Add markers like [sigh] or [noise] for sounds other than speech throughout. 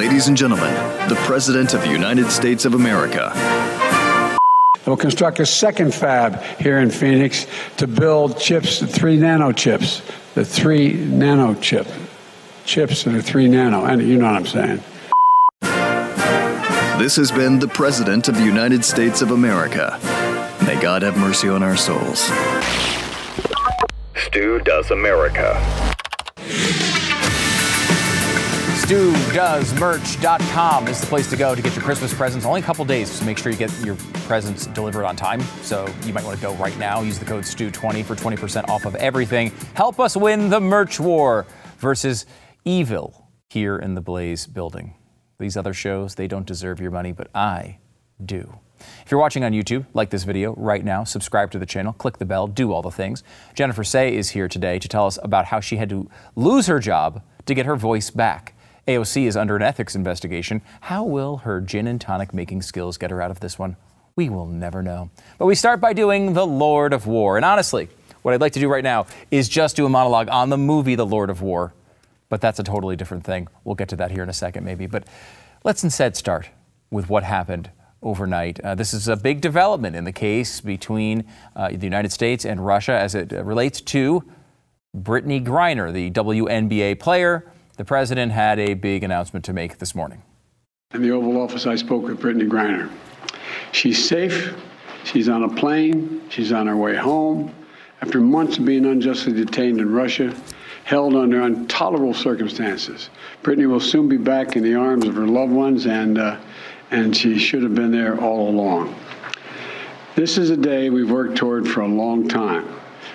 Ladies and gentlemen, the President of the United States of America. We'll construct a second fab here in Phoenix to build chips, three nano chips, the three nano chip, chips that are three nano, and you know what I'm saying. This has been the President of the United States of America. May God have mercy on our souls. Stu Does America. StuDoesMerch.com is the place to go to get your Christmas presents. Only a couple days, so make sure you get your presents delivered on time. So you might want to go right now. Use the code STU20 for 20% off of everything. Help us win the merch war versus evil here in the Blaze building. These other shows, they don't deserve your money, but I do. If you're watching on YouTube, like this video right now, subscribe to the channel, click the bell, do all the things. Jennifer Sey is here today to tell us about how she had to lose her job to get her voice back. AOC is under an ethics investigation. How will her gin and tonic making skills get her out of this one? We will never know. But we start by doing The Lord of War. And honestly, what I'd like to do right now is just do a monologue on the movie The Lord of War. But that's a totally different thing. We'll get to that here in a second, maybe. But let's instead start with what happened overnight. Uh, this is a big development in the case between uh, the United States and Russia as it uh, relates to Brittney Griner, the WNBA player the president had a big announcement to make this morning. In the Oval Office, I spoke with Brittney Griner. She's safe. She's on a plane. She's on her way home. After months of being unjustly detained in Russia, held under intolerable circumstances, Brittney will soon be back in the arms of her loved ones, and, uh, and she should have been there all along. This is a day we've worked toward for a long time.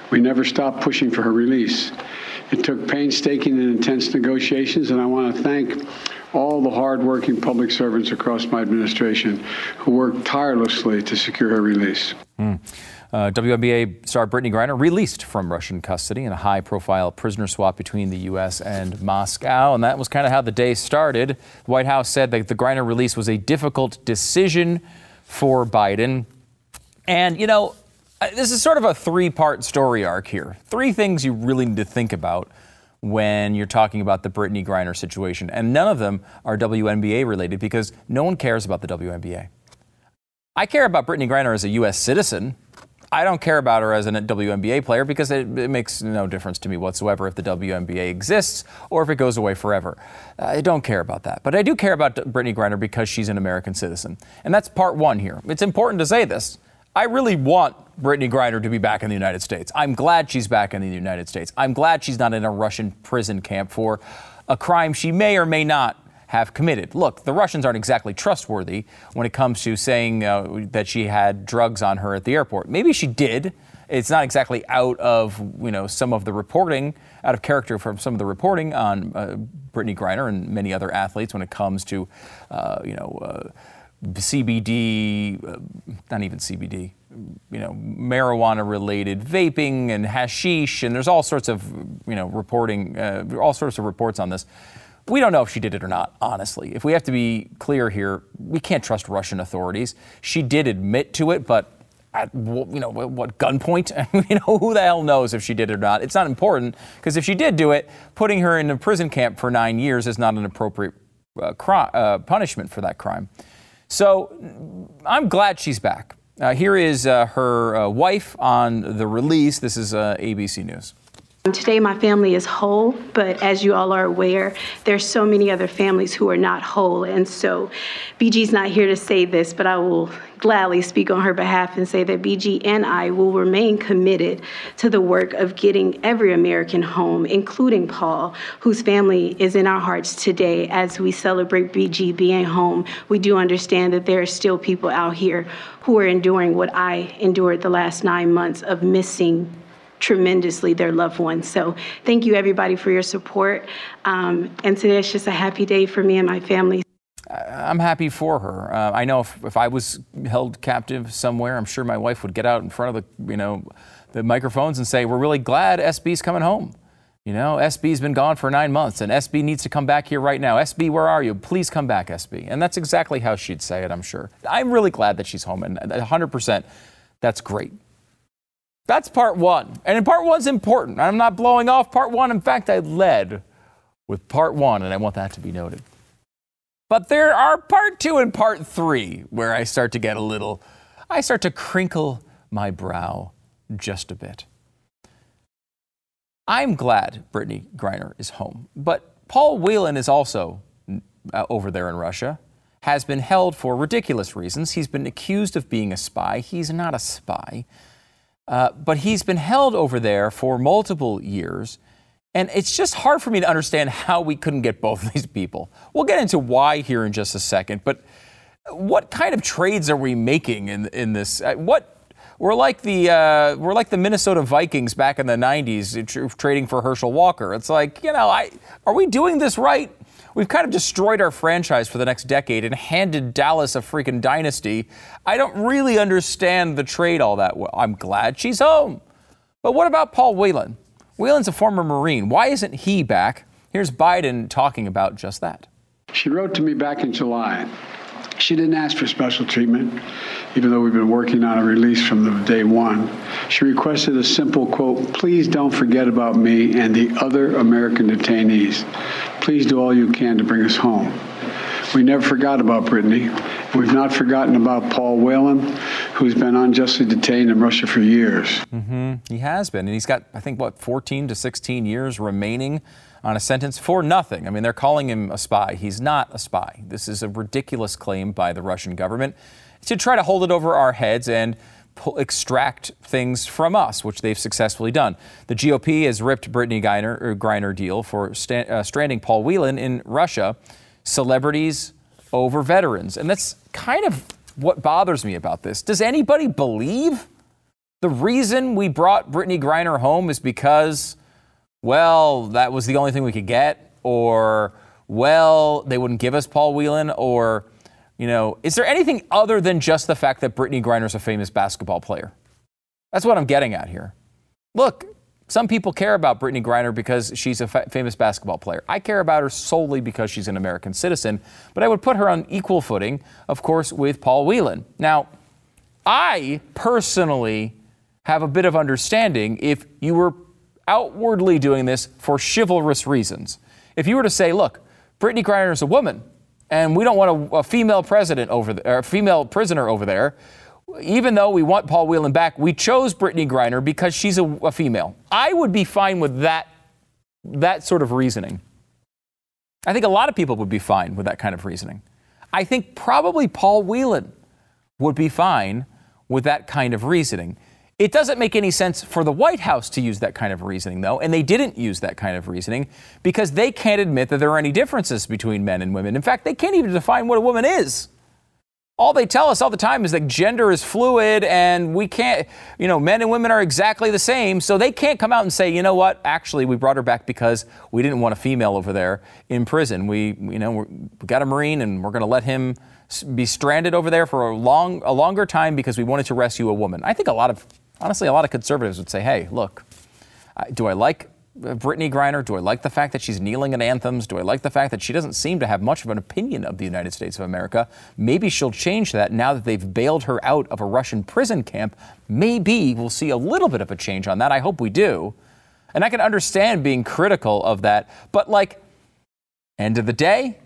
We never stopped pushing for her release. It took painstaking and intense negotiations, and I want to thank all the hardworking public servants across my administration who worked tirelessly to secure her release. Mm. Uh, WNBA star Brittney Griner released from Russian custody in a high profile prisoner swap between the U.S. and Moscow. And that was kind of how the day started. The White House said that the Griner release was a difficult decision for Biden. And, you know, this is sort of a three part story arc here. Three things you really need to think about when you're talking about the Brittney Griner situation. And none of them are WNBA related because no one cares about the WNBA. I care about Brittney Griner as a U.S. citizen. I don't care about her as a WNBA player because it, it, makes no difference to me whatsoever if the WNBA exists or if it goes away forever. I don't care about that. But I do care about Brittney Griner because she's an American citizen. And that's part one here. It's important to say this. I really want Brittney Griner to be back in the United States. I'm glad she's back in the United States. I'm glad she's not in a Russian prison camp for a crime she may or may not have committed. Look, the Russians aren't exactly trustworthy when it comes to saying uh, that she had drugs on her at the airport. Maybe she did. It's not exactly out of you know some of the reporting, out of character from some of the reporting on uh, Brittney Griner and many other athletes when it comes to uh, you know uh, CBD, uh, not even CBD, you know, marijuana related vaping and hashish, and there's all sorts of, you know, reporting, uh, all sorts of reports on this. We don't know if she did it or not, honestly. If we have to be clear here, we can't trust Russian authorities. She did admit to it, but at you know what gunpoint? [laughs] you know who the hell knows if she did it or not. It's not important because if she did do it, putting her in a prison camp for nine years is not an appropriate uh, cri- uh, punishment for that crime. So I'm glad she's back. Uh, here is uh, her uh, wife on the release. This is uh, ABC News. Today, my family is whole, but as you all are aware, there's so many other families who are not whole. And so, BG's not here to say this, but I will gladly speak on her behalf and say that BG and I will remain committed to the work of getting every American home, including Paul, whose family is in our hearts today as we celebrate BG being home. We do understand that there are still people out here who are enduring what I endured the last nine months of missing tremendously their loved ones. So thank you everybody for your support. Um, and today it's just a happy day for me and my family. I'm happy for her. Uh, I know if, if I was held captive somewhere, I'm sure my wife would get out in front of the, you know, the microphones and say, "We're really glad SB's coming home." You know, SB's been gone for nine months, and SB needs to come back here right now. SB, where are you? Please come back, SB. And that's exactly how she'd say it, I'm sure. I'm really glad that she's home, and 100%, that's great. That's part one. And part one's important. I'm not blowing off part one. In fact, I led with part one, and I want that to be noted. But there are part two and part three where I start to get a little, I start to crinkle my brow just a bit. I'm glad Brittney Griner is home, but Paul Whelan is also uh, over there in Russia, has been held for ridiculous reasons. He's been accused of being a spy. He's not a spy. Uh, but he's been held over there for multiple years. And it's just hard for me to understand how we couldn't get both of these people. We'll get into why here in just a second. But what kind of trades are we making in, in this? Uh, what we're like the uh, we're like the Minnesota Vikings back in the '90s, tr- trading for Herschel Walker. It's like you know, I, are we doing this right? We've kind of destroyed our franchise for the next decade and handed Dallas a freaking dynasty. I don't really understand the trade all that well. I'm glad she's home. But what about Paul Whelan? Whelan's a former Marine. Why isn't he back? Here's Biden talking about just that. She wrote to me back in July. She didn't ask for special treatment, even though we've been working on a release from the day one. She requested a simple quote Please don't forget about me and the other American detainees. Please do all you can to bring us home. We never forgot about Brittney. We've not forgotten about Paul Whelan, who's been unjustly detained in Russia for years. Mm-hmm. He has been. And he's got, I think, what, 14 to 16 years remaining on a sentence for nothing. I mean, they're calling him a spy. He's not a spy. This is a ridiculous claim by the Russian government to try to hold it over our heads and pull, extract things from us, which they've successfully done. The GOP has ripped Brittney Griner, er, Griner deal for sta- uh, stranding Paul Whelan in Russia, celebrities over veterans. And that's kind of what bothers me about this. Does anybody believe the reason we brought Brittney Griner home is because, well, that was the only thing we could get, or, well, they wouldn't give us Paul Whelan, or, you know, is there anything other than just the fact that Brittney Griner is a famous basketball player? That's what I'm getting at here. Look, some people care about Brittney Griner because she's a fa- famous basketball player. I care about her solely because she's an American citizen, but I would put her on equal footing, of course, with Paul Whelan. Now, I personally have a bit of understanding if you were outwardly doing this for chivalrous reasons. If you were to say, look, Brittney Griner is a woman, and we don't want a, a female president over there, a female prisoner over there. Even though we want Paul Whelan back, we chose Brittney Griner because she's a, a female. I would be fine with that, that sort of reasoning. I think a lot of people would be fine with that kind of reasoning. I think probably Paul Whelan would be fine with that kind of reasoning. It doesn't make any sense for the White House to use that kind of reasoning, though, and they didn't use that kind of reasoning because they can't admit that there are any differences between men and women. In fact, they can't even define what a woman is. All they tell us all the time is that gender is fluid and we can't, you know, men and women are exactly the same. So they can't come out and say, you know what, actually, we brought her back because we didn't want a female over there in prison. We, you know, we got a Marine and we're going to let him be stranded over there for a long, a longer time because we wanted to rescue a woman. I think a lot of honestly, a lot of conservatives would say, hey, look, do I like uh, Brittney Griner? Do I like the fact that she's kneeling at anthems? Do I like the fact that she doesn't seem to have much of an opinion of the United States of America? Maybe she'll change that now that they've bailed her out of a Russian prison camp. Maybe we'll see a little bit of a change on that. I hope we do. And I can understand being critical of that. But, like, end of the day,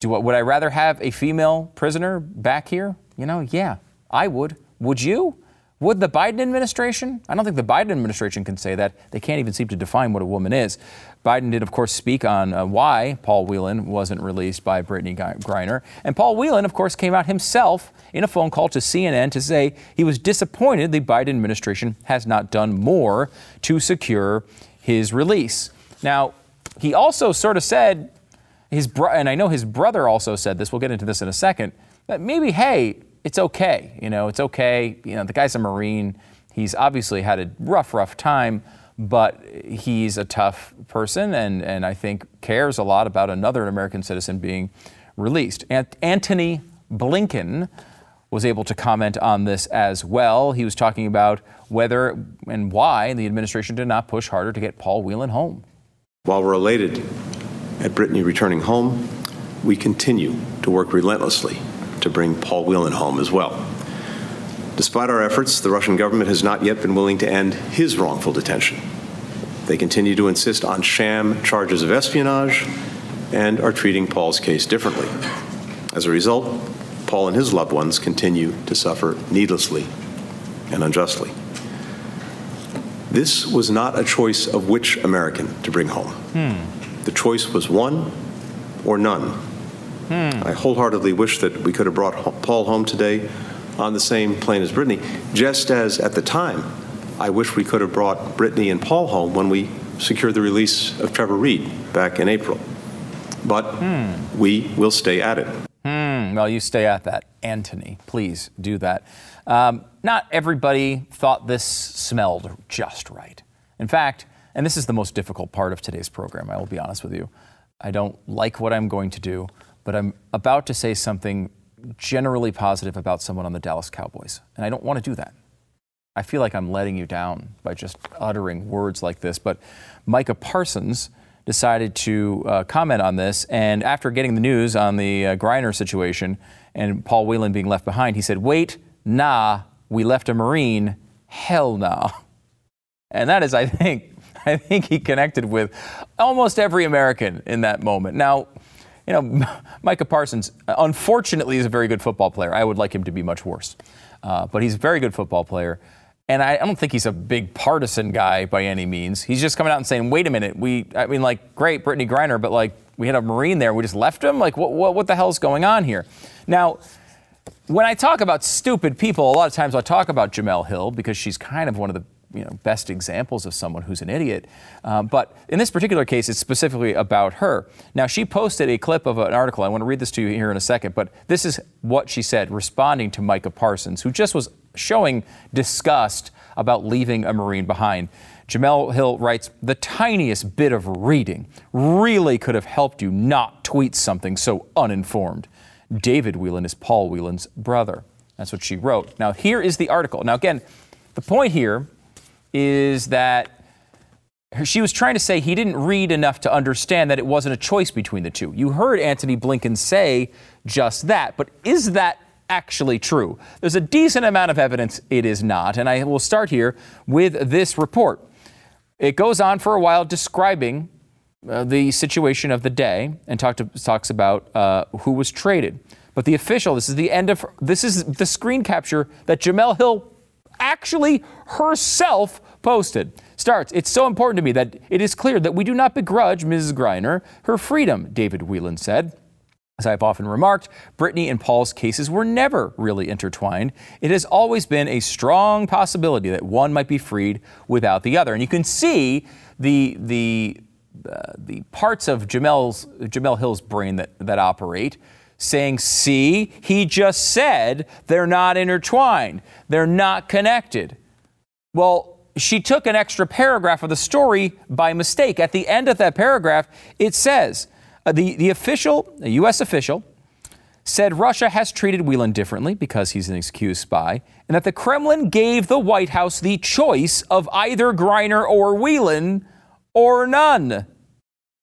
do what, would I rather have a female prisoner back here? You know, yeah, I would. Would you? Would the Biden administration? I don't think the Biden administration can say that. They can't even seem to define what a woman is. Biden did, of course, speak on uh, why Paul Whelan wasn't released by Brittney Griner. And Paul Whelan, of course, came out himself in a phone call to CNN to say he was disappointed the Biden administration has not done more to secure his release. Now, he also sort of said, his bro- and I know his brother also said this, we'll get into this in a second, that maybe, hey, it's okay. You know, it's okay. You know, the guy's a Marine. He's obviously had a rough, rough time, but he's a tough person and, and I think cares a lot about another American citizen being released. Ant- Antony Blinken was able to comment on this as well. He was talking about whether and why the administration did not push harder to get Paul Whelan home. While we're elated at Brittney returning home, we continue to work relentlessly to bring Paul Whelan home as well. Despite our efforts, the Russian government has not yet been willing to end his wrongful detention. They continue to insist on sham charges of espionage and are treating Paul's case differently. As a result, Paul and his loved ones continue to suffer needlessly and unjustly. This was not a choice of which American to bring home. Hmm. The choice was one or none. Hmm. I wholeheartedly wish that we could have brought Paul home today on the same plane as Brittney, just as at the time I wish we could have brought Brittney and Paul home when we secured the release of Trevor Reed back in April. But hmm. we will stay at it. Hmm. Well, you stay at that. Antony, please do that. Um, not everybody thought this smelled just right. In fact, and this is the most difficult part of today's program, I will be honest with you. I don't like what I'm going to do, but I'm about to say something generally positive about someone on the Dallas Cowboys, and I don't want to do that. I feel like I'm letting you down by just uttering words like this, but Micah Parsons decided to uh, comment on this, and after getting the news on the uh, Griner situation and Paul Whelan being left behind, he said, Wait, nah, we left a Marine, hell. Nah. And that is, I think, [laughs] I think he connected with almost every American in that moment. Now, you know, [laughs] Micah Parsons, unfortunately, is a very good football player. I would like him to be much worse. Uh, but he's a very good football player. And I, I, don't think he's a big partisan guy by any means. He's just coming out and saying, wait a minute, we, I mean, like, great, Brittney Griner, but like, we had a Marine there, we just left him? Like, what, what, what the hell's going on here? Now, when I talk about stupid people, a lot of times I talk about Jemele Hill because she's kind of one of the you know, best examples of someone who's an idiot. Um, but in this particular case, it's specifically about her. Now, she posted a clip of an article. I want to read this to you here in a second, but this is what she said responding to Micah Parsons, who just was showing disgust about leaving a Marine behind. Jemele Hill writes, The tiniest bit of reading really could have helped you not tweet something so uninformed. David Whelan is Paul Whelan's brother. That's what she wrote. Now, here is the article. Now, again, the point here is that she was trying to say he didn't read enough to understand that it wasn't a choice between the two. You heard Antony Blinken say just that, but is that actually true? There's a decent amount of evidence it is not, and I will start here with this report. It goes on for a while describing uh, the situation of the day and talk to, talks about uh, who was traded. But the official, this is the end of, this is the screen capture that Jemele Hill actually herself posted. Starts, it's so important to me that it is clear that we do not begrudge Mrs. Griner her freedom, David Whelan said. As I've often remarked, Brittney and Paul's cases were never really intertwined. It has always been a strong possibility that one might be freed without the other. And you can see the, the, uh, the parts of Jemele's, Jemele Hill's brain that, that operate saying, See, he just said they're not intertwined, they're not connected. Well, she took an extra paragraph of the story by mistake. At the end of that paragraph, it says, uh, the, the official, a U.S. official, said Russia has treated Whelan differently because he's an accused spy, and that the Kremlin gave the White House the choice of either Griner or Whelan or none.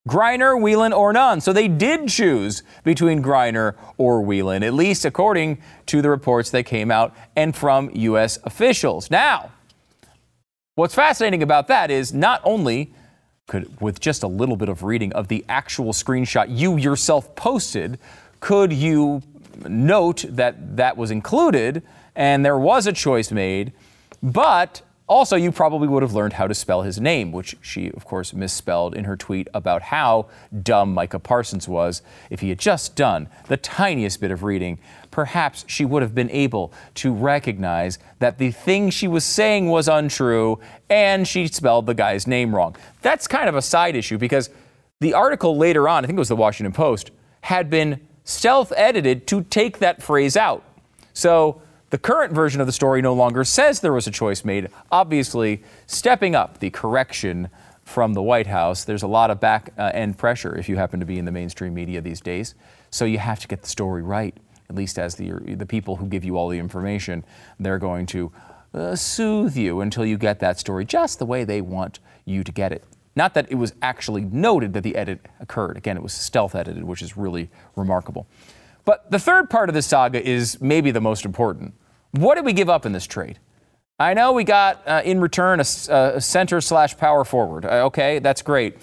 Griner, Whelan, or none. So they did choose between Griner or Whelan, at least according to the reports that came out and from U.S. officials. Now, what's fascinating about that is not only could, with just a little bit of reading of the actual screenshot you yourself posted, could you note that that was included and there was a choice made, but also, you probably would have learned how to spell his name, which she, of course, misspelled in her tweet about how dumb Micah Parsons was. If he had just done the tiniest bit of reading, perhaps she would have been able to recognize that the thing she was saying was untrue and she spelled the guy's name wrong. That's kind of a side issue because the article later on, I think it was the Washington Post, had been stealth edited to take that phrase out. So, the current version of the story no longer says there was a choice made, obviously stepping up the correction from the White House. There's a lot of back uh, end pressure if you happen to be in the mainstream media these days. So you have to get the story right, at least as the, the people who give you all the information. They're going to uh, soothe you until you get that story just the way they want you to get it. Not that it was actually noted that the edit occurred. Again, it was stealth edited, which is really remarkable. But the third part of this saga is maybe the most important. What did we give up in this trade? I know we got uh, in return a, a center slash power forward. Uh, okay, that's great.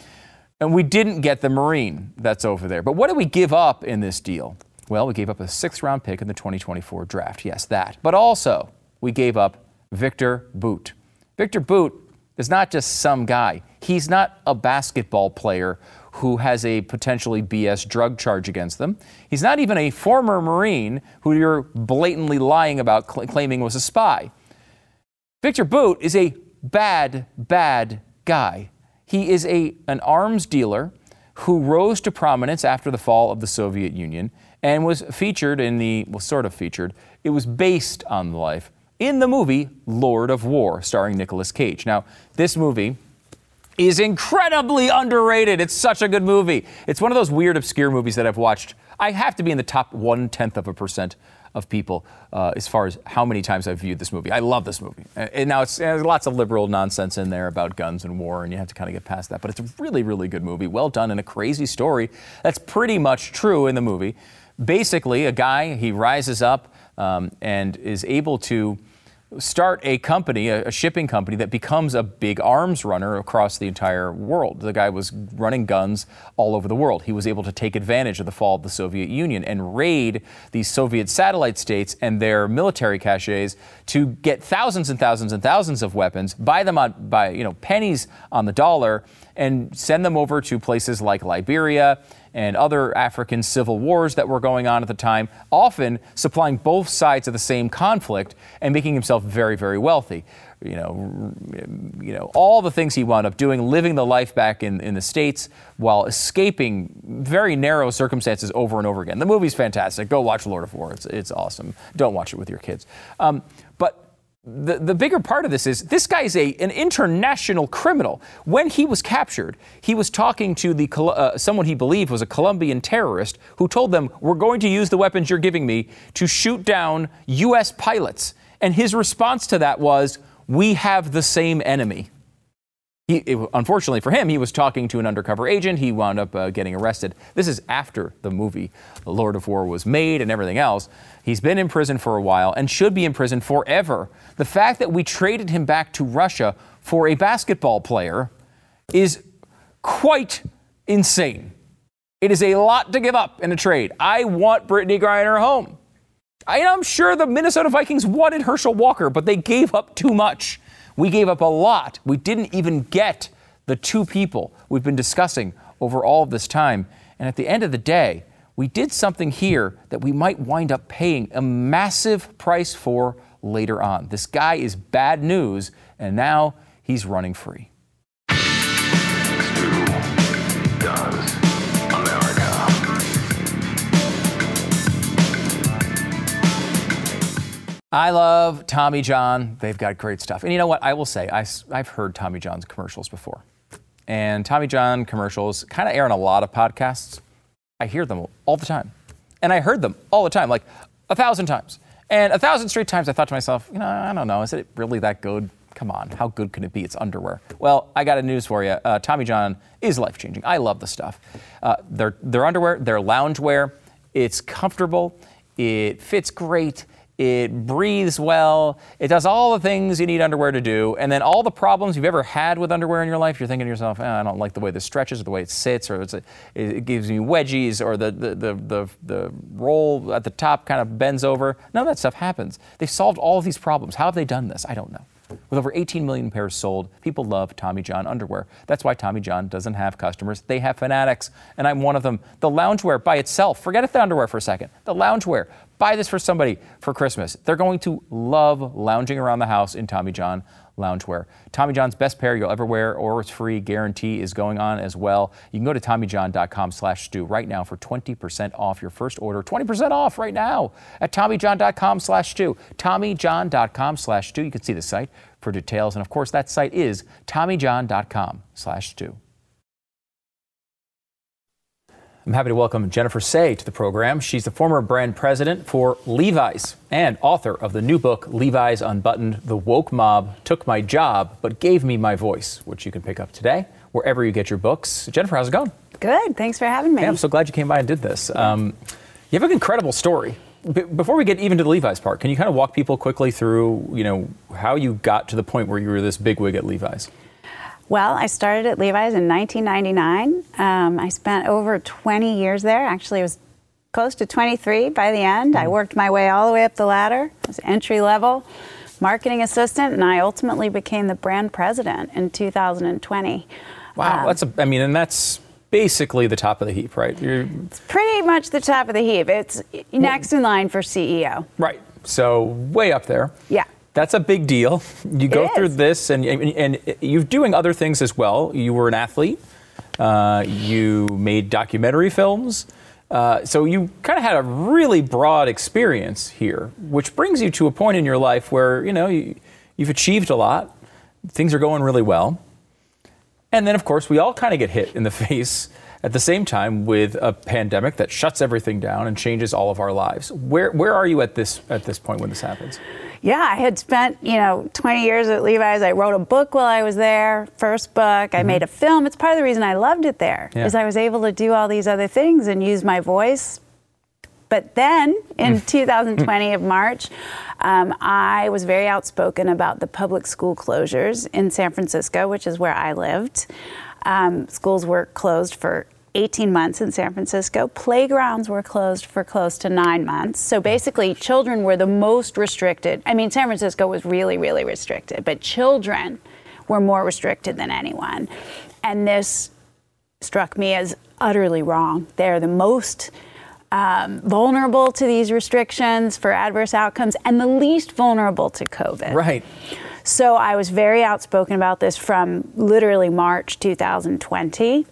And we didn't get the Marine that's over there. But what did we give up in this deal? Well, we gave up a sixth round pick in the 2024 draft. Yes, that. But also, we gave up Viktor Bout. Viktor Bout is not just some guy, he's not a basketball player who has a potentially BS drug charge against them. He's not even a former Marine who you're blatantly lying about cl- claiming was a spy. Viktor Bout is a bad, bad guy. He is a, an arms dealer who rose to prominence after the fall of the Soviet Union and was featured in the, well, sort of featured, it was based on the life in the movie Lord of War, starring Nicolas Cage. Now, this movie is incredibly underrated. It's such a good movie. It's one of those weird, obscure movies that I've watched. I have to be in the top one tenth of a percent of people uh, as far as how many times I've viewed this movie. I love this movie. And now it's, there's lots of liberal nonsense in there about guns and war, and you have to kind of get past that. But it's a really, really good movie, well done, and a crazy story that's pretty much true in the movie. Basically, a guy, he rises up um, and is able to start a company, a, shipping company that becomes a big arms runner across the entire world. The guy was running guns all over the world. He was able to take advantage of the fall of the Soviet Union and raid these Soviet satellite states and their military caches to get thousands and thousands and thousands of weapons, buy them on, by you know pennies on the dollar, and send them over to places like Liberia and other African civil wars that were going on at the time, often supplying both sides of the same conflict and making himself very, very wealthy. You know, you know, all the things he wound up doing, living the life back in, in the States while escaping very narrow circumstances over and over again. The movie's fantastic. Go watch Lord of War. It's, it's awesome. Don't watch it with your kids. Um, the, the bigger part of this is this guy is a, an international criminal. When he was captured, he was talking to the, uh, someone he believed was a Colombian terrorist who told them, We're going to use the weapons you're giving me to shoot down U.S. pilots. And his response to that was, We have the same enemy. He, it, unfortunately for him, he was talking to an undercover agent. He wound up uh, getting arrested. This is after the movie The Lord of War was made and everything else. He's been in prison for a while and should be in prison forever. The fact that we traded him back to Russia for a basketball player is quite insane. It is a lot to give up in a trade. I want Brittney Griner home. I, am sure the Minnesota Vikings wanted Herschel Walker, but they gave up too much. We gave up a lot. We didn't even get the two people we've been discussing over all of this time. And at the end of the day, we did something here that we might wind up paying a massive price for later on. This guy is bad news, and now he's running free. I love Tommy John. They've got great stuff. And you know what? I will say, I, have heard Tommy John's commercials before. And Tommy John commercials kind of air on a lot of podcasts. I hear them all the time. And I heard them all the time, like a thousand times. And a thousand straight times I thought to myself, you know, I don't know, is it really that good? Come on, how good can it be? It's underwear. Well, I got a news for you. Uh, Tommy John is life changing. I love the stuff. Uh, their, their underwear, their loungewear, it's comfortable, it fits great it breathes well, it does all the things you need underwear to do, and then all the problems you've ever had with underwear in your life, you're thinking to yourself, oh, I don't like the way this stretches or the way it sits, or a, it gives me wedgies, or the, the, the, the, the roll at the top kind of bends over. None of that stuff happens. They've solved all of these problems. How have they done this? I don't know. With over 18 million pairs sold, people love Tommy John underwear. That's why Tommy John doesn't have customers. They have fanatics, and I'm one of them. The loungewear by itself, forget the underwear for a second. The loungewear, buy this for somebody for Christmas. They're going to love lounging around the house in Tommy John loungewear. Tommy John's best pair you'll ever wear or it's free guarantee is going on as well. You can go to TommyJohn.com slash Stu right now for 20% off your first order. 20% off right now at TommyJohn.com slash Stu. TommyJohn.com slash Stu. You can see the site for details. And of course, that site is TommyJohn.com slash Stu. I'm happy to welcome Jennifer Sey to the program. She's the former brand president for Levi's and author of the new book, Levi's Unbuttoned The Woke Mob Took My Job But Gave Me My Voice, which you can pick up today wherever you get your books. Jennifer, how's it going? Good. Thanks for having me. Yeah, I'm so glad you came by and did this. Um, you have an incredible story. B- before we get even to the Levi's part, can you kind of walk people quickly through, you know, how you got to the point where you were this bigwig at Levi's? Well, I started at Levi's in 1999. Um, I spent over 20 years there. Actually, it was close to 23 by the end. I worked my way all the way up the ladder. I was entry level marketing assistant, and I ultimately became the brand president in 2020. Wow, Um, that's a, I mean, and that's basically the top of the heap, right? You're, pretty much the top of the heap. It's next in line for CEO. right. So way up there. Yeah. That's a big deal. You go through this, and, and and you're doing other things as well. You were an athlete. Uh, you made documentary films. Uh, so you kind of had a really broad experience here, which brings you to a point in your life where you know you, you've achieved a lot. Things are going really well. And then, of course, we all kind of get hit in the [laughs] face at the same time with a pandemic that shuts everything down and changes all of our lives. Where where are you at this at this point when this happens? Yeah, I had spent, you know, 20 years at Levi's. I wrote a book while I was there, first book. I made a film. It's part of the reason I loved it there, Yeah. is I was able to do all these other things and use my voice. But then in 2020 [laughs] of March, um, I was very outspoken about the public school closures in San Francisco, which is where I lived. Um, schools were closed for 18 months in San Francisco. Playgrounds were closed for close to nine months. So basically, children were the most restricted. I mean, San Francisco was really, really restricted, but children were more restricted than anyone. And this struck me as utterly wrong. They're the most um, vulnerable to these restrictions for adverse outcomes and the least vulnerable to COVID. Right. So I was very outspoken about this from literally March 2020.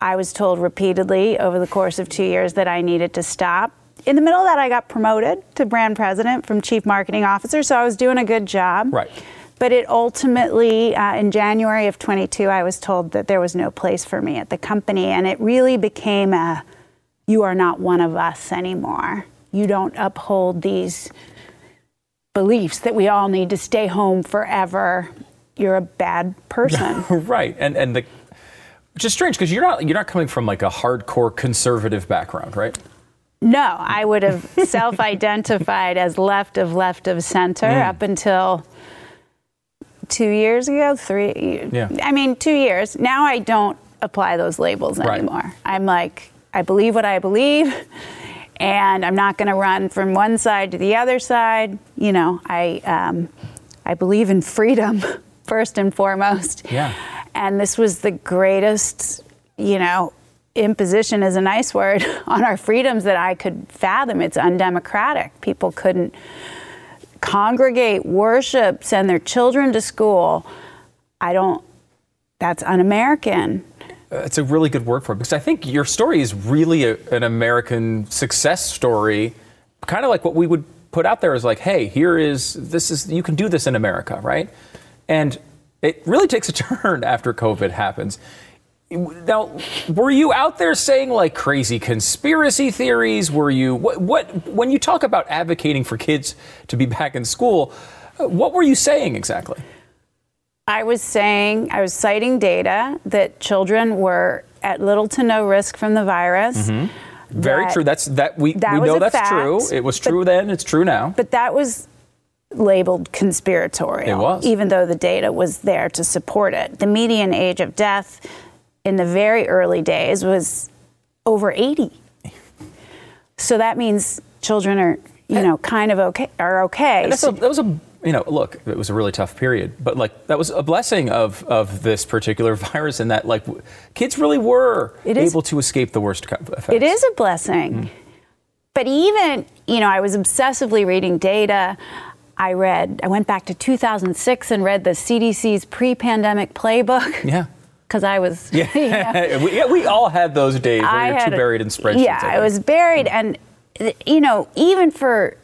I was told repeatedly over the course of two years that I needed to stop. In the middle of that, I got promoted to brand president from chief marketing officer, so I was doing a good job. Right. But it ultimately, uh, in January of 22, I was told that there was no place for me at the company, and it really became a you are not one of us anymore. You don't uphold these beliefs that we all need to stay home forever. You're a bad person. [laughs] Right. And and the which is strange because you're not you're not coming from like a hardcore conservative background, right? no, I would have [laughs] self identified as left of left of center up until two years ago, three. Yeah. I mean, two years. Now I don't apply those labels Right. anymore. I'm like, I believe what I believe. And I'm not going to run from one side to the other side. You know, I um, I believe in freedom [laughs] first and foremost. Yeah. And this was the greatest, you know, imposition is a nice word [laughs] on our freedoms that I could fathom. It's undemocratic. People couldn't congregate, worship, send their children to school. I don't, that's un American. Uh, it's a really good word for it because I think your story is really a, an American success story, kind of like what we would put out there is like, hey, here is this is you can do this in America, right? And it really takes a [laughs] turn after COVID happens. Now, were you out there saying like crazy conspiracy theories? Were you what, what when you talk about advocating for kids to be back in school? What were you saying exactly? I was saying, I was citing data that children were at little to no risk from the virus. Mm-hmm. Very that- true. That's that we that we know that's fact, true. It was but- true then. It's true now. But that was labeled conspiratorial. It was. Even though the data was there to support it. The median age of death in the very early days was over 80. So that means children are, you know, kind of okay, are okay. So- a, that was a you know look it was a really tough period but like that was a blessing of of this particular [laughs] virus and that like w- kids really were able to escape the worst effects. It is a blessing. Mm. But even, you know, I was obsessively reading data. I read, I went back to 2006 and read the CDC's pre pandemic playbook. Yeah. [laughs] Because I was, [laughs] know, Yeah. [laughs] we, yeah, we all had those days where I you're too a- buried in spreadsheets. Yeah, I I was buried, and you know, even for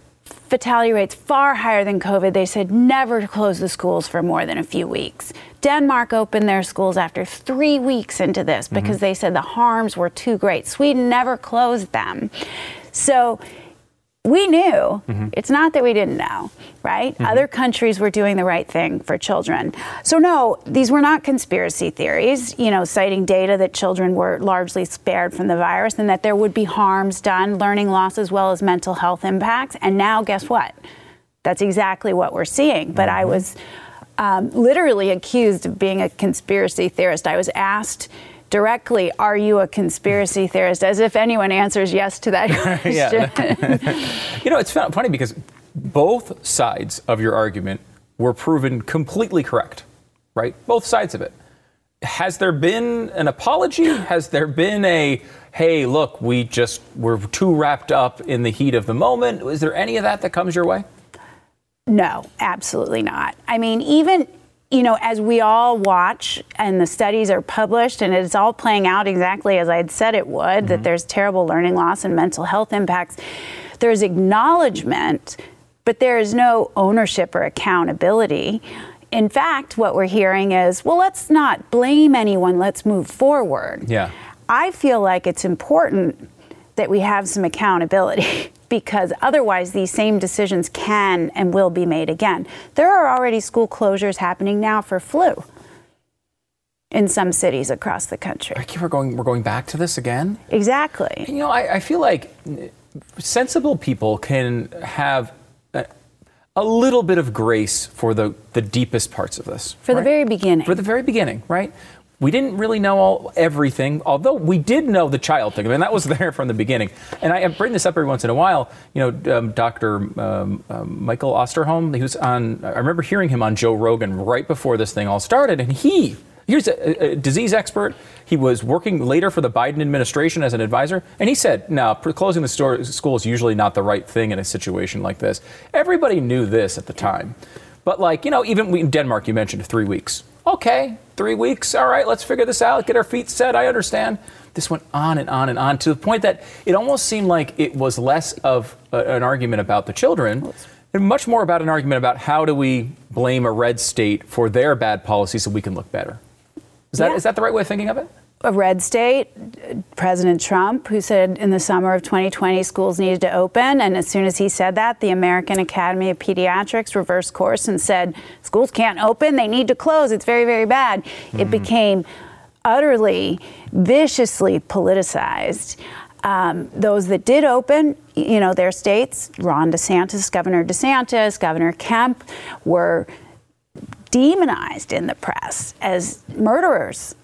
fatality rates far higher than COVID, they said never to close the schools for more than a few weeks. Denmark opened their schools after three weeks into this Mm-hmm. because they said the harms were too great. Sweden never closed them, so. We knew. Mm-hmm. It's not that we didn't know, right? Other countries were doing the right thing for children. So, no, these were not conspiracy theories, you know, citing data that children were largely spared from the virus and that there would be harms done, learning loss, as well as mental health impacts. And now, guess what? That's exactly what we're seeing. But I was um, literally accused of being a conspiracy theorist. I was asked directly, are you a conspiracy theorist? As if anyone answers yes to that [laughs] question. [laughs] you know, it's funny because both sides of your argument were proven completely correct, right? Both sides of it. Has there been an apology? Has there been a, hey, look, we just were too wrapped up in the heat of the moment? Is there any of that that comes your way? No, absolutely not. I mean, even you know, as we all watch and the studies are published and it's all playing out exactly as I had said it would, mm-hmm. that there's terrible learning loss and mental health impacts, there's acknowledgement, but there is no ownership or accountability. In fact, what we're hearing is, well, let's not blame anyone, let's move forward. Yeah. I feel like it's important that we have some accountability. [laughs] because otherwise these same decisions can and will be made again. There are already school closures happening now for flu in some cities across the country. We're going, we're going back to this again? Exactly. You know, I, I feel like sensible people can have a, a, little bit of grace for the, the deepest parts of this. For right? the very beginning. For the very beginning, right? We didn't really know all everything, although we did know the child thing. I mean, that was [laughs] there from the beginning. And I, bring this up every once in a while. You know, um, Dr. Um, um, Michael Osterholm, he was on. I remember hearing him on Joe Rogan right before this thing all started, and he. Here's a, a disease expert. He was working later for the Biden administration as an advisor, and he said, "No, closing the store, school is usually not the right thing in a situation like this." Everybody knew this at the time, but like you know, even in Denmark, you mentioned three weeks okay, three weeks, all right, let's figure this out, get our feet set, I understand. This went on and on and on to the point that it almost seemed like it was less of a, an argument about the children and much more about an argument about how do we blame a red state for their bad policies so we can look better. Is that, yeah. is that the right way of thinking of it? A red state, President Trump, who said in the summer of 2020 schools needed to open. And as soon as he said that, the American Academy of Pediatrics reversed course and said schools can't open, they need to close. It's very, very bad. Mm-hmm. It became utterly, viciously politicized. Um, those that did open, you know, their states, Ron DeSantis, Governor DeSantis, Governor Kemp, were demonized in the press as murderers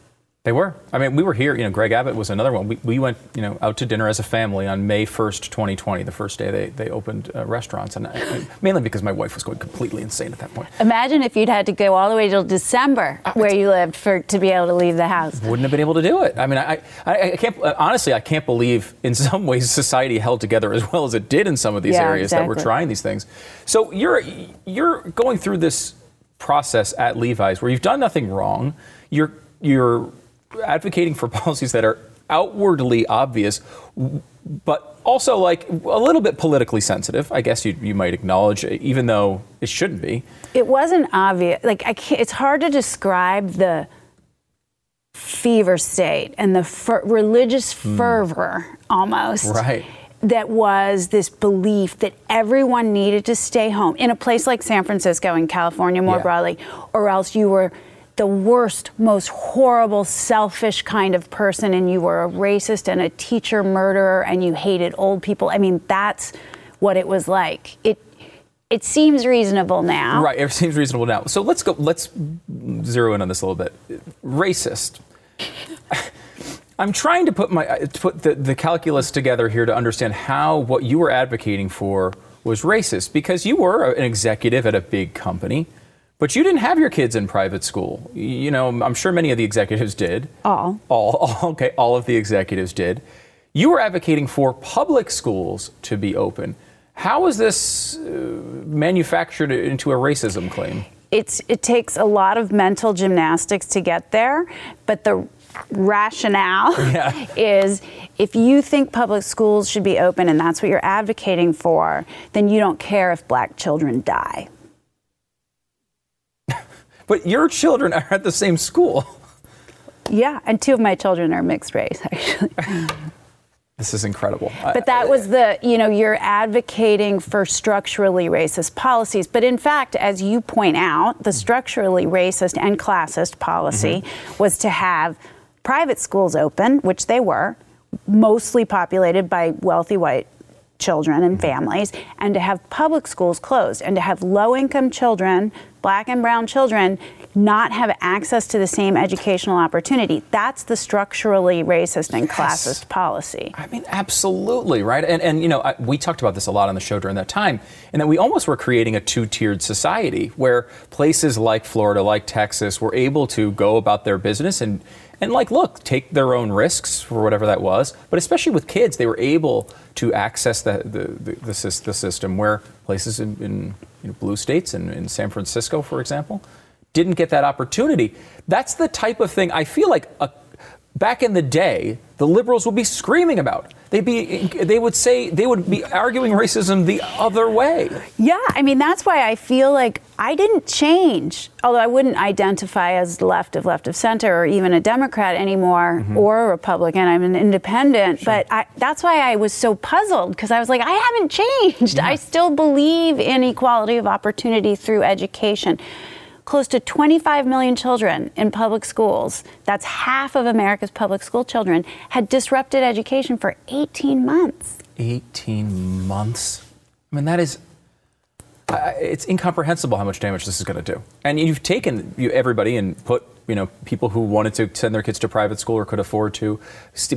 they were. I mean, we were here. You know, Greg Abbott was another one. We, we went, you know, out to dinner as a family on May 1st, 2020, the first day they, they opened uh, restaurants, and I, mainly because my wife was going completely insane at that point. Imagine if you'd had to go all the way till December uh, where you lived for to be able to leave the house. Wouldn't have been able to do it. I mean, I, I, I can't uh, honestly. I can't believe in [laughs] some ways society held together as well as it did in some of these yeah, areas exactly. that were trying these things. So you're you're going through this process at Levi's where you've done nothing wrong. You're you're advocating for [laughs] policies that are outwardly obvious, but also like a little bit politically sensitive. I guess you, you might acknowledge, even though it shouldn't be. It wasn't obvious. Like I can't, it's hard to describe the fever state and the fer- religious hmm. fervor mm. almost. Right. That was this belief that everyone needed to stay home in a place like San Francisco and California more yeah. broadly, or else you were the worst, most horrible, selfish kind of person, and you were a racist and a teacher murderer, and you hated old people. I mean, that's what it was like. It it seems reasonable now. Right, it seems reasonable now. So let's go. Let's zero in on this a little bit. Racist. [sighs] I'm trying to put my uh, to put the, the calculus together here to understand how what you were advocating for was racist because you were an executive at a big company but you didn't have your kids in private school. You know, I'm sure many of the executives did. All. All, all [laughs] okay, all of the executives did. You were advocating for public schools to be open. How is this uh, manufactured into a racism claim? It's, it takes a lot of mental gymnastics to get there, but the rationale [laughs] yeah. is if you think public schools should be open and that's what you're advocating for, then you don't care if black children die. But your children are at the same school. Yeah, and two of my children are mixed race, [laughs] actually. This is incredible. But that was the, you know, you're advocating for structurally racist policies. But in fact, as you point out, the structurally racist and classist policy mm-hmm. was to have private schools open, which they were, mostly populated by wealthy white children and families and to have public schools closed and to have low income children, black and brown children, not have access to the same educational opportunity. That's the structurally racist and classist policy. I mean, absolutely, right? And, and you know, I, we talked about this a lot on the show during that time, and that we almost were creating a two tiered society where places like Florida, like Texas, were able to go about their business and, and like, look, take their own risks for whatever that was. But especially with kids, they were able to access the, the, the, the, the system where places in, in you know, blue states and in San Francisco, for example, didn't get that opportunity. That's the type of thing I feel like a, back in the day, the liberals would be screaming about. They'd be, they would say, they would be arguing racism the other way. Yeah, I mean, that's why I feel like I didn't change. Although I wouldn't identify as left of left of center or even a Democrat anymore mm-hmm. or a Republican. I'm an independent. Sure. But I, that's why I was so puzzled because I was like, I haven't changed. Yeah. I still believe in equality of opportunity through education close to 25 million children in public schools, that's half of America's public school children, had disrupted education for 18 months. 18 months? I mean, that is uh, it's incomprehensible how much damage this is going to do. And you've taken everybody and put you know people who wanted to send their kids to private school or could afford to,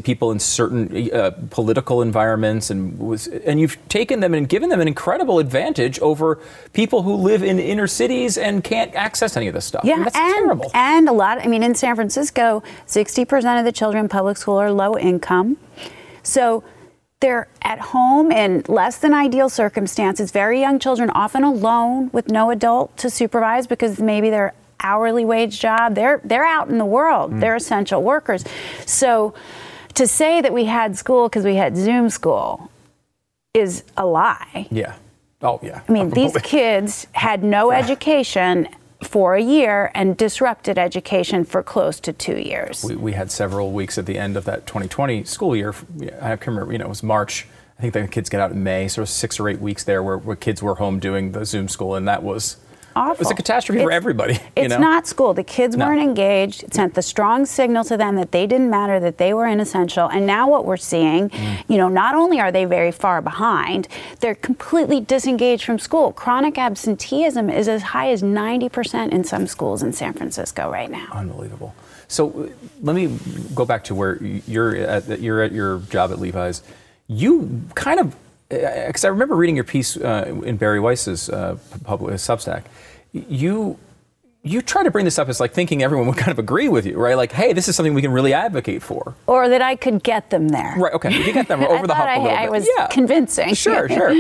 people in certain uh, political environments, and was, and you've taken them and given them an incredible advantage over people who live in inner cities and can't access any of this stuff. Yeah, I mean, that's and, terrible. And a lot. I mean, in San Francisco, sixty percent of the children in public school are low income, so they're at home in less than ideal circumstances, very young children, often alone with no adult to supervise because maybe their hourly wage job. They're they're out in the world. Mm. They're essential workers. So to say that we had school because we had Zoom school is a lie. Yeah. Oh yeah. I mean, [laughs] these kids had no education for a year and disrupted education for close to two years. We, we had several weeks at the end of that 2020 school year. I can remember, you know, it was March. I think the kids get out in May, so it was six or eight weeks there where, where kids were home doing the Zoom school, and that was awful. It was a catastrophe it's, for everybody. It's know? not school. The kids no. weren't engaged. It sent the strong signal to them that they didn't matter, that they were inessential. And now what we're seeing, mm. you know, not only are they very far behind, they're completely disengaged from school. Chronic absenteeism is as high as 90% in some schools in San Francisco right now. Unbelievable. So uh, let me go back to where you're at, you're at your job at Levi's. You kind of because uh, I remember reading your piece uh, in Bari Weiss's uh, public Substack. You you try to bring this up as like thinking everyone would [laughs] kind of agree with you, right? Like, hey, this is something we can really advocate for, or that I could get them there. Right? Okay, you get them [laughs] over the hump I, a little I bit. was yeah. convincing. Sure, [laughs] sure.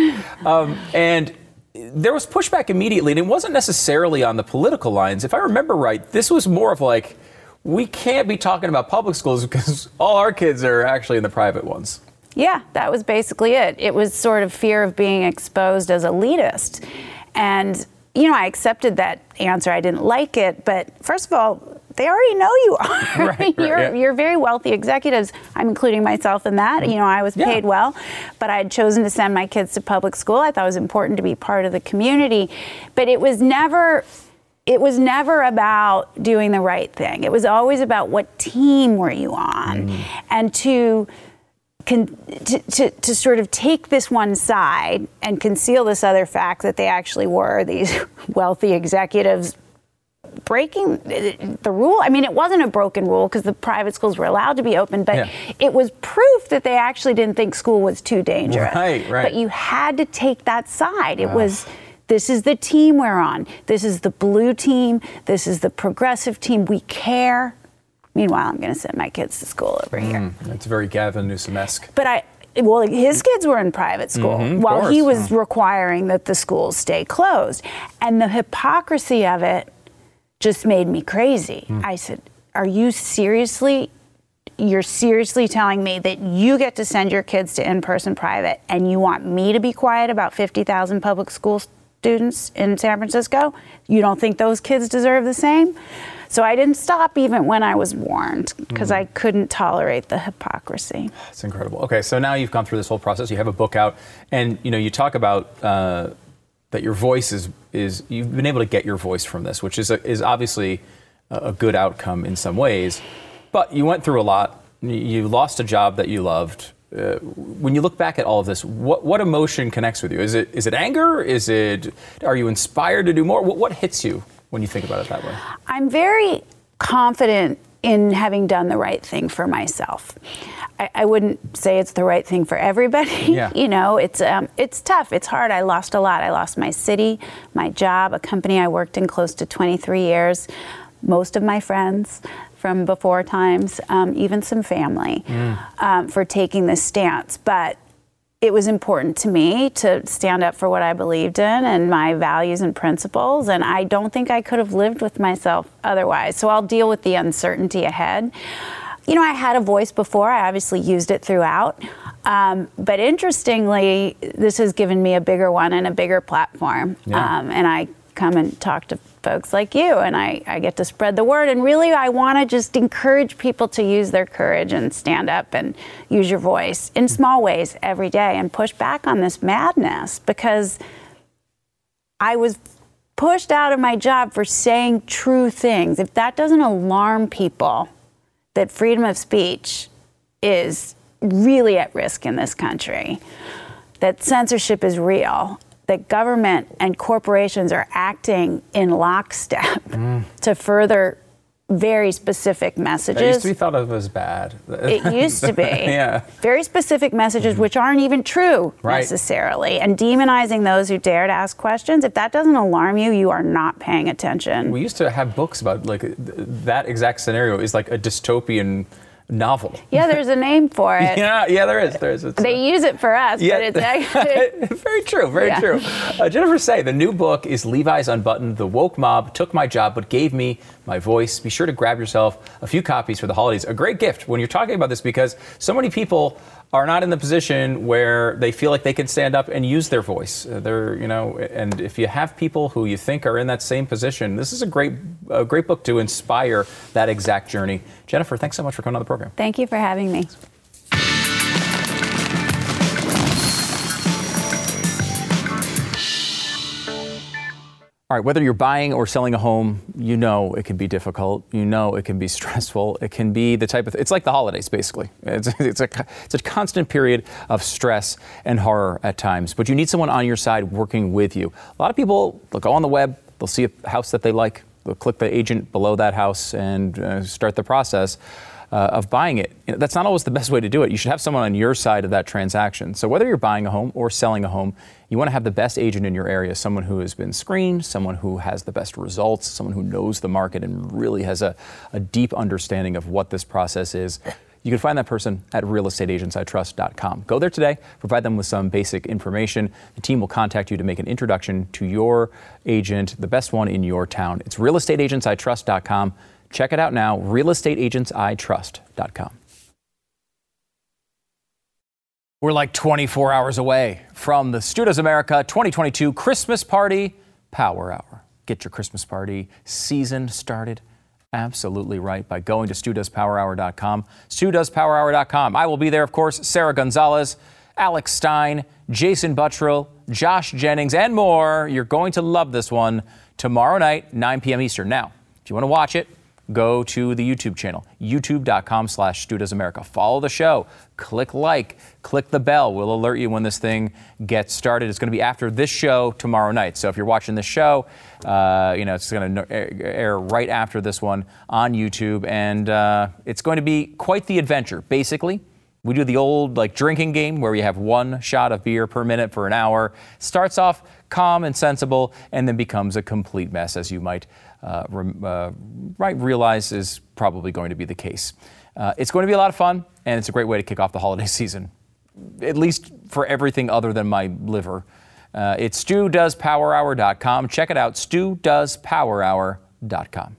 Um, and there was pushback immediately, and it wasn't necessarily on the political lines. If I remember right, this was more of like, we can't be talking about public schools because all our kids are actually in the private ones. Yeah, that was basically it. It was sort of fear of being exposed as elitist. And, you know, I accepted that answer. I didn't like it. But first of all, they already know you are. [laughs] Right, you're, yeah. you're very wealthy executives. I'm including myself in that. You know, I was paid yeah. well, but I had chosen to send my kids to public school. I thought it was important to be part of the community. But it was never it was never about doing the right thing. It was always about what team were you on, mm. and to to, to, to, sort of take this one side and conceal this other fact that they actually were these [laughs] wealthy executives breaking the rule. I mean, it wasn't a broken rule because the private schools were allowed to be open, but yeah. it was proof that they actually didn't think school was too dangerous. Right, right. But you had to take that side. It was this is the team we're on. This is the blue team. This is the progressive team. We care. Meanwhile, I'm going to send my kids to school over mm, here. It's very Gavin Newsom-esque. But I, well, his kids were in private school mm-hmm, while course. he was requiring that the schools stay closed. And the hypocrisy of it just made me crazy. Mm. I said, Are you seriously? You're seriously telling me that you get to send your kids to in person private and you want me to be quiet about 50,000 public school students in San Francisco? You don't think those kids deserve the same? So I didn't stop even when I was warned because mm. I couldn't tolerate the hypocrisy. It's incredible. Okay, so now you've gone through this whole process. You have a book out, and you know you talk about uh, that your voice is is you've been able to get your voice from this, which is a, is obviously a good outcome in some ways. But you went through a lot. You lost a job that you loved. Uh, when you look back at all of this, what, what emotion connects with you? Is it is it anger? Is it are you inspired to do more? What, what hits you when you think about it that way? I'm very confident in having done the right thing for myself. I, I wouldn't say it's the right thing for everybody. [laughs] Yeah. you know, it's um, it's tough. It's hard. I lost a lot. I lost my city, my job, a company I worked in close to 23 years, most of my friends from before times, um, even some family, um, for taking this stance. But it was important to me to stand up for what I believed in and my values and principles. And I don't think I could have lived with myself otherwise. So I'll deal with the uncertainty ahead. You know, I had a voice before, I obviously used it throughout. Um, but interestingly, this has given me a bigger one and a bigger platform. Yeah. Um, and I come and talk to folks like you and I, I get to spread the word. And really i want to just encourage people to use their courage and stand up and use your voice in small ways every day and push back on this madness. Because i was pushed out of my job for saying true things. If that doesn't alarm people that freedom of speech is really at risk in this country that censorship is real that government and corporations are acting in lockstep mm. [laughs] to further very specific That used messages. to be thought of as bad. it used to be. [laughs] Yeah. Very specific messages mm-hmm. which aren't even true Right. necessarily. And demonizing those who dare to ask questions. If that doesn't alarm you, you are not paying attention. We used to have books about like th- that exact scenario is like a dystopian novel. yeah, there's a name for it. [laughs] Yeah, yeah, there is. There is. It's, They use it for us, but it's [laughs] actually. very true, very Yeah. true. Uh, Jennifer Sey, the new book is Levi's Unbuttoned. The woke mob took my job but gave me my voice. Be sure to grab yourself a few copies for the holidays. A great gift when you're talking about this because so many people are not in the position where they feel like they can stand up and use their voice. Uh, they're, you know, and if you have people who you think are in that same position, this is a great, a great book to inspire that exact journey. Jennifer, thanks so much for coming on the program. Thank you for having me. All right, whether you're buying or selling a home, you know it can be difficult. You know it can be [laughs] stressful. It can be the type of it's like the holidays basically. [laughs] It's, it's a it's a constant period of stress and horror at times. But you need someone on your side working with you. A lot of people they'll go on the web, they'll see a house that they like, they'll click the agent below that house and uh, start the process. Uh, of buying it. You know, that's not always the best way to do it. You should have someone on your side of that transaction. So, whether you're buying a home or selling a home, you want to have the best agent in your area, someone who has been screened, someone who has the best results, someone who knows the market and really has a, a deep understanding of what this process is. You can find that person at realestateagentsitrust.com. Go there today, provide them with some basic information. The team will contact you to make an introduction to your agent, the best one in your town. It's realestateagentsitrust.com. Check it out now, realestateagentsitrust.com. We're like 24 hours away from the Stu Does America 2022 Christmas Party Power Hour. Get your Christmas party season started absolutely right by going to StuDoesPowerHour.com. StuDoesPowerHour.com. I will be there, of course. Sara Gonzales, Alex Stein, Jason Buttrill, Josh Jennings, and more. You're going to love this one tomorrow night, 9 p.m. Eastern. Now, if you want to watch it, go to the YouTube channel, youtube.com slash America. Follow the show, click like, click the bell. We'll alert you when this thing gets started. It's going to be after this show tomorrow night. So if you're watching this show, uh, you know, it's going to air right after this one on YouTube. And uh, it's going to be quite the adventure. Basically, we do the old like drinking game where we have one shot of beer per minute for an hour. Starts off calm and sensible and then becomes a complete mess, as you might right realize is probably going to be the case. Uh, it's going to be a lot of fun, and it's a great way to kick off the holiday [laughs] season, at least for everything other than my liver. Uh, it's StuDoesPowerHour.com. Check it out, StuDoesPowerHour.com.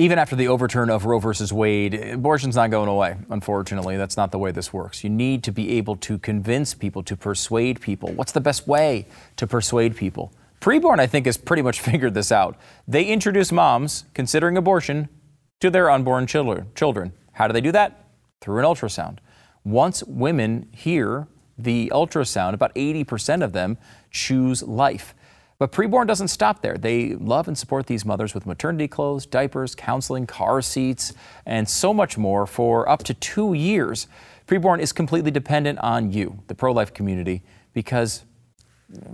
Even after the overturn of Roe versus Wade, abortion's not going away, unfortunately. That's not the way this works. You need to be able to convince people, to persuade people. What's the best way to persuade people? Preborn, I think, has pretty much [laughs] figured this out. They introduce moms considering abortion to their unborn children. Children. How do they do that? Through an ultrasound. Once women hear the ultrasound, about 80% of them choose life. But preborn doesn't stop there. They love and support these mothers with maternity clothes, diapers, counseling, car seats, and so much more for up to two years. Preborn is completely dependent on you, the pro life community, because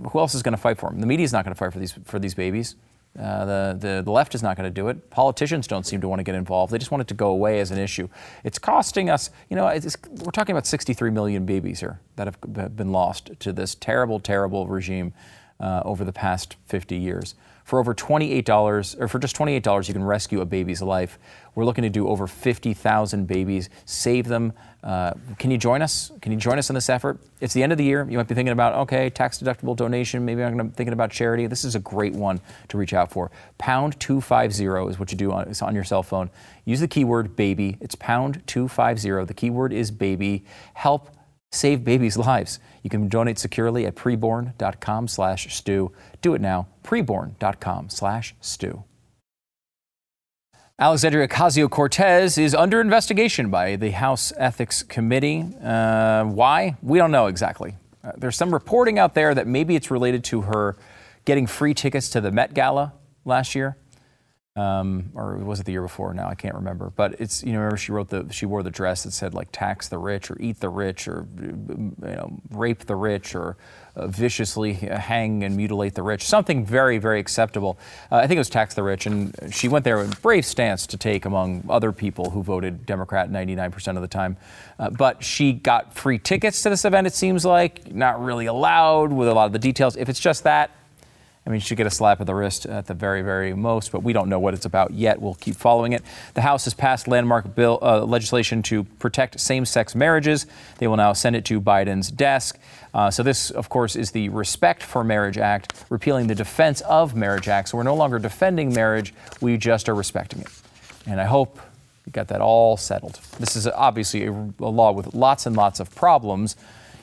who else is going to fight for them? The media is not going to fight for these, for these babies. Uh, the, the, the, left is not going to do it. Politicians don't seem to want to get involved. They just want it to go away as an issue. It's costing us, you know, we're talking about 63 million babies here that have been lost to this terrible, terrible regime uh, over the past 50 years. For over $28, or for just $28, you can rescue a baby's life. We're looking to do over 50,000 babies, save them. Uh, can you join us? Can you join us in this effort? It's the end of the year. You might be thinking about, okay, tax deductible donation. Maybe I'm thinking about charity. This is a great one to reach out for. Pound 250 is what you do on, on your cell phone. Use the keyword baby. It's pound 250. The keyword is baby. Help save babies' lives. You can donate securely at preborn.com slash stu. Do it now, preborn.com slash stu. Alexandria Ocasio Cortez is under investigation by the House Ethics Committee. Uh, why? We don't know exactly. Uh, there's some reporting out there that maybe it's related to her getting free tickets to the Met Gala last year um, or was it the year before? Now I can't remember. But it's you know remember she wrote the she wore the dress that said like tax the rich or eat the rich or you know rape the rich or uh, viciously hang and mutilate the rich. Something very very acceptable. Uh, I think it was tax the rich, and she went there with a brave stance to take among other people who voted Democrat 99% of the time. Uh, but she got free tickets to this event. It seems like not really allowed with a lot of the details. If it's just that I mean, she should get a slap of the wrist at the very, very most, but we don't know what it's about yet. We'll keep following it. The House has passed landmark bill uh, legislation to protect same-sex marriages. They will now send it to Biden's desk. Uh, so this, of course, is the Respect for Marriage Act, repealing the Defense of Marriage Act. So we're no longer defending marriage; we just are respecting it. And I hope we got that all settled. This is obviously a, a law with lots and lots of problems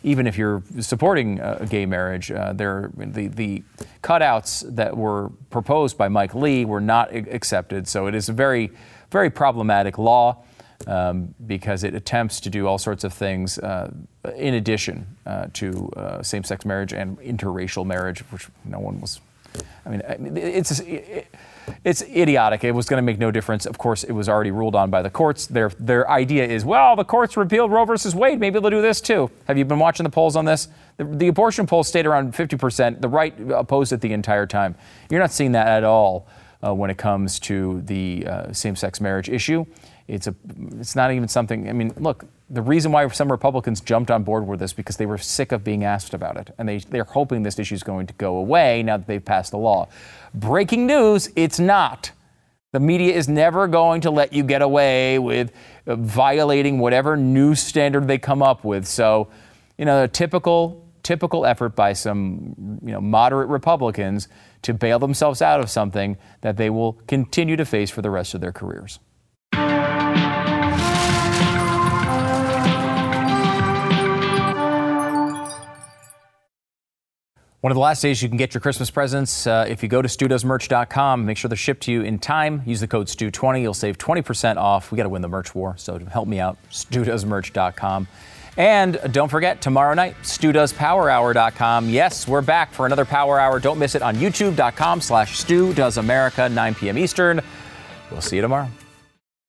even if you're supporting a gay marriage, uh, there the the cutouts that were proposed by Mike Lee were not accepted. So it is a very very problematic law. Um, because it attempts to do all sorts of things uh, in addition uh, to uh, same-sex marriage and interracial marriage, which no one was. I mean, it's. It, it's idiotic. It was going to make no difference. Of course, it was already ruled on by the courts. Their their idea is, well, the courts repealed Roe versus Wade. Maybe they'll do this too. Have you been watching the polls on this? The, the abortion polls stayed around 50%. The right opposed it the entire time. You're not seeing that at all uh, when it comes to the uh, same-sex marriage issue. It's a. It's not even something. I mean, look. The reason why some Republicans jumped on board with this because they were sick of being asked about it, and they they're hoping this issue is going to go away now that they've passed the law. Breaking news: It's not. The media is never going to let you get away with uh, violating whatever new standard they come up with. So, you know, a typical typical effort by some you know moderate Republicans to bail themselves out of something that they will continue to face for the rest of their careers. One of the last days you can get your Christmas presents uh, if you go to studoesmerch.com. Make sure they're shipped to you in time. Use the code STU20. You'll save 20% off. We got to win the merch war, so help me out. studoesmerch.com. And don't forget, tomorrow night, studoespowerhour.com. Yes, we're back for another Power Hour. Don't miss it on youtube.com slash studoesamerica, 9 p.m. Eastern. We'll see you tomorrow.